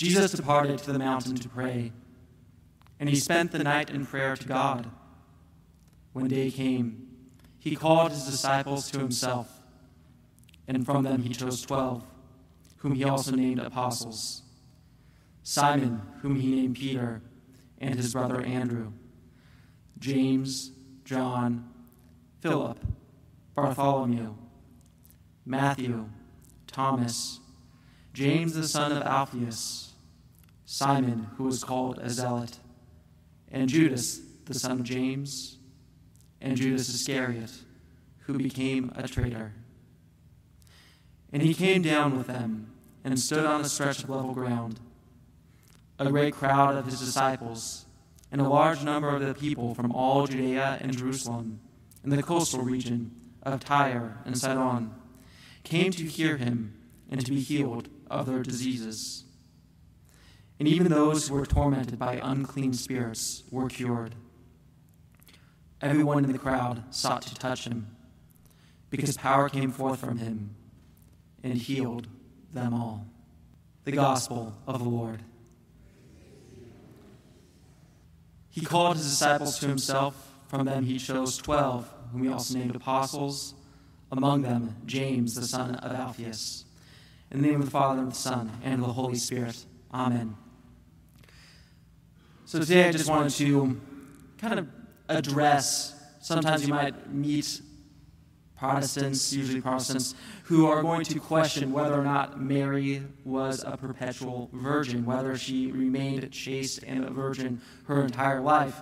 Jesus departed to the mountain to pray, and he spent the night in prayer to God. When day came, he called his disciples to himself, and from them he chose twelve, whom he also named apostles. Simon, whom he named Peter, and his brother Andrew, James, John, Philip, Bartholomew, Matthew, Thomas, James the son of Alphaeus, Simon, who was called a zealot, and Judas the son of James, and Judas Iscariot, who became a traitor. And he came down with them and stood on a stretch of level ground. A great crowd of his disciples and a large number of the people from all Judea and Jerusalem and the coastal region of Tyre and Sidon came to hear him and to be healed of their diseases. And even those who were tormented by unclean spirits were cured. Everyone in the crowd sought to touch him, because power came forth from him and healed them all. The Gospel of the Lord. He called his disciples to himself. From them he chose twelve, whom he also named apostles, among them James, the son of Alphaeus. In the name of the Father, and the Son, and of the Holy Spirit. Amen. So today I just wanted to kind of address, sometimes you might meet Protestants, usually Protestants, who are going to question whether or not Mary was a perpetual virgin, whether she remained chaste and a virgin her entire life.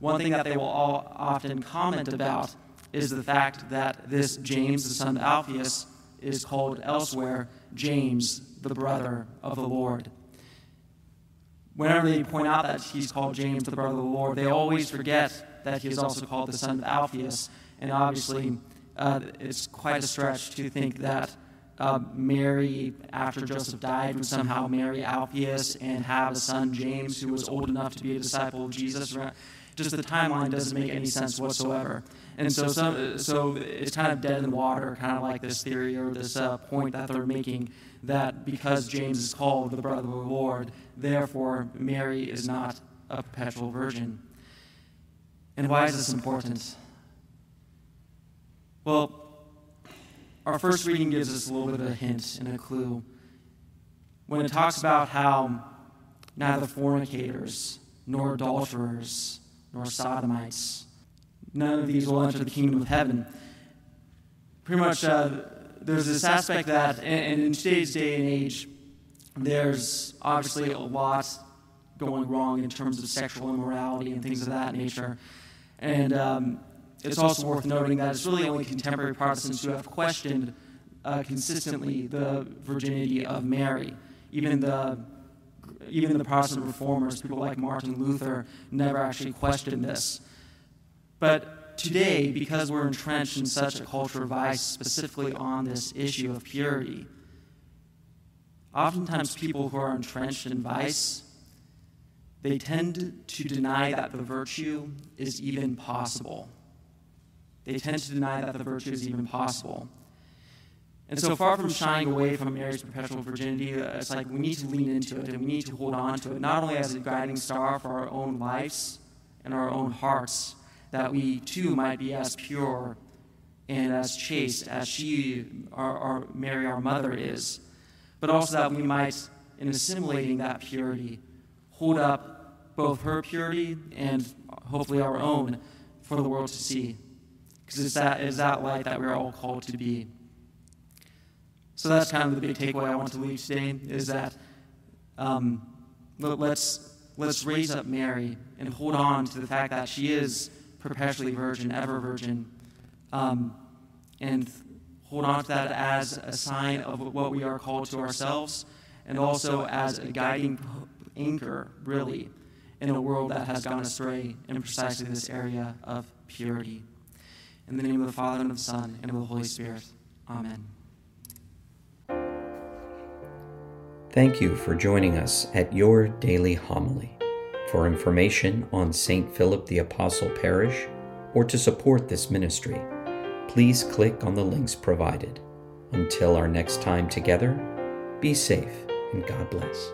One thing that they will all often comment about is the fact that this James, the son of Alphaeus, is called elsewhere James, the brother of the Lord. Whenever they point out that he's called James, the brother of the Lord, they always forget that he is also called the son of Alphaeus. And obviously, uh, it's quite a stretch to think that uh, Mary, after Joseph died, would somehow marry Alphaeus and have a son, James, who was old enough to be a disciple of Jesus. Just the timeline doesn't make any sense whatsoever. And so, some, so it's kind of dead in the water, kind of like this theory or this uh, point that they're making that because James is called the brother of the Lord, therefore Mary is not a perpetual virgin. And why is this important? Well, our first reading gives us a little bit of a hint and a clue. When it talks about how neither fornicators, nor adulterers, nor sodomites, none of these will enter the kingdom of heaven. Pretty much, uh, there's this aspect that, and in today's day and age, there's obviously a lot going wrong in terms of sexual immorality and things of that nature. And um, it's also worth noting that it's really only contemporary Protestants who have questioned uh, consistently the virginity of Mary. Even the even the Protestant reformers, people like Martin Luther, never actually questioned this. But today, because we're entrenched in such a culture of vice, specifically on this issue of purity, oftentimes people who are entrenched in vice, they tend to deny that the virtue is even possible. They tend to deny that the virtue is even possible. And so far from shying away from Mary's perpetual virginity, uh, it's like we need to lean into it and we need to hold on to it, not only as a guiding star for our own lives and our own hearts, that we too might be as pure and as chaste as she, our, our Mary, our mother, is, but also that we might, in assimilating that purity, hold up both her purity and hopefully our own for the world to see. Because it's that, it's that light that we're all called to be. So that's kind of the big takeaway I want to leave today is that um, let's, let's raise up Mary and hold on to the fact that she is perpetually virgin, ever virgin, um, and hold on to that as a sign of what we are called to ourselves and also as a guiding anchor, really, in a world that has gone astray in precisely this area of purity. In the name of the Father, and of the Son, and of the Holy Spirit. Amen. Thank you for joining us at your daily homily. For information on St. Philip the Apostle Parish or to support this ministry, please click on the links provided. Until our next time together, be safe and God bless.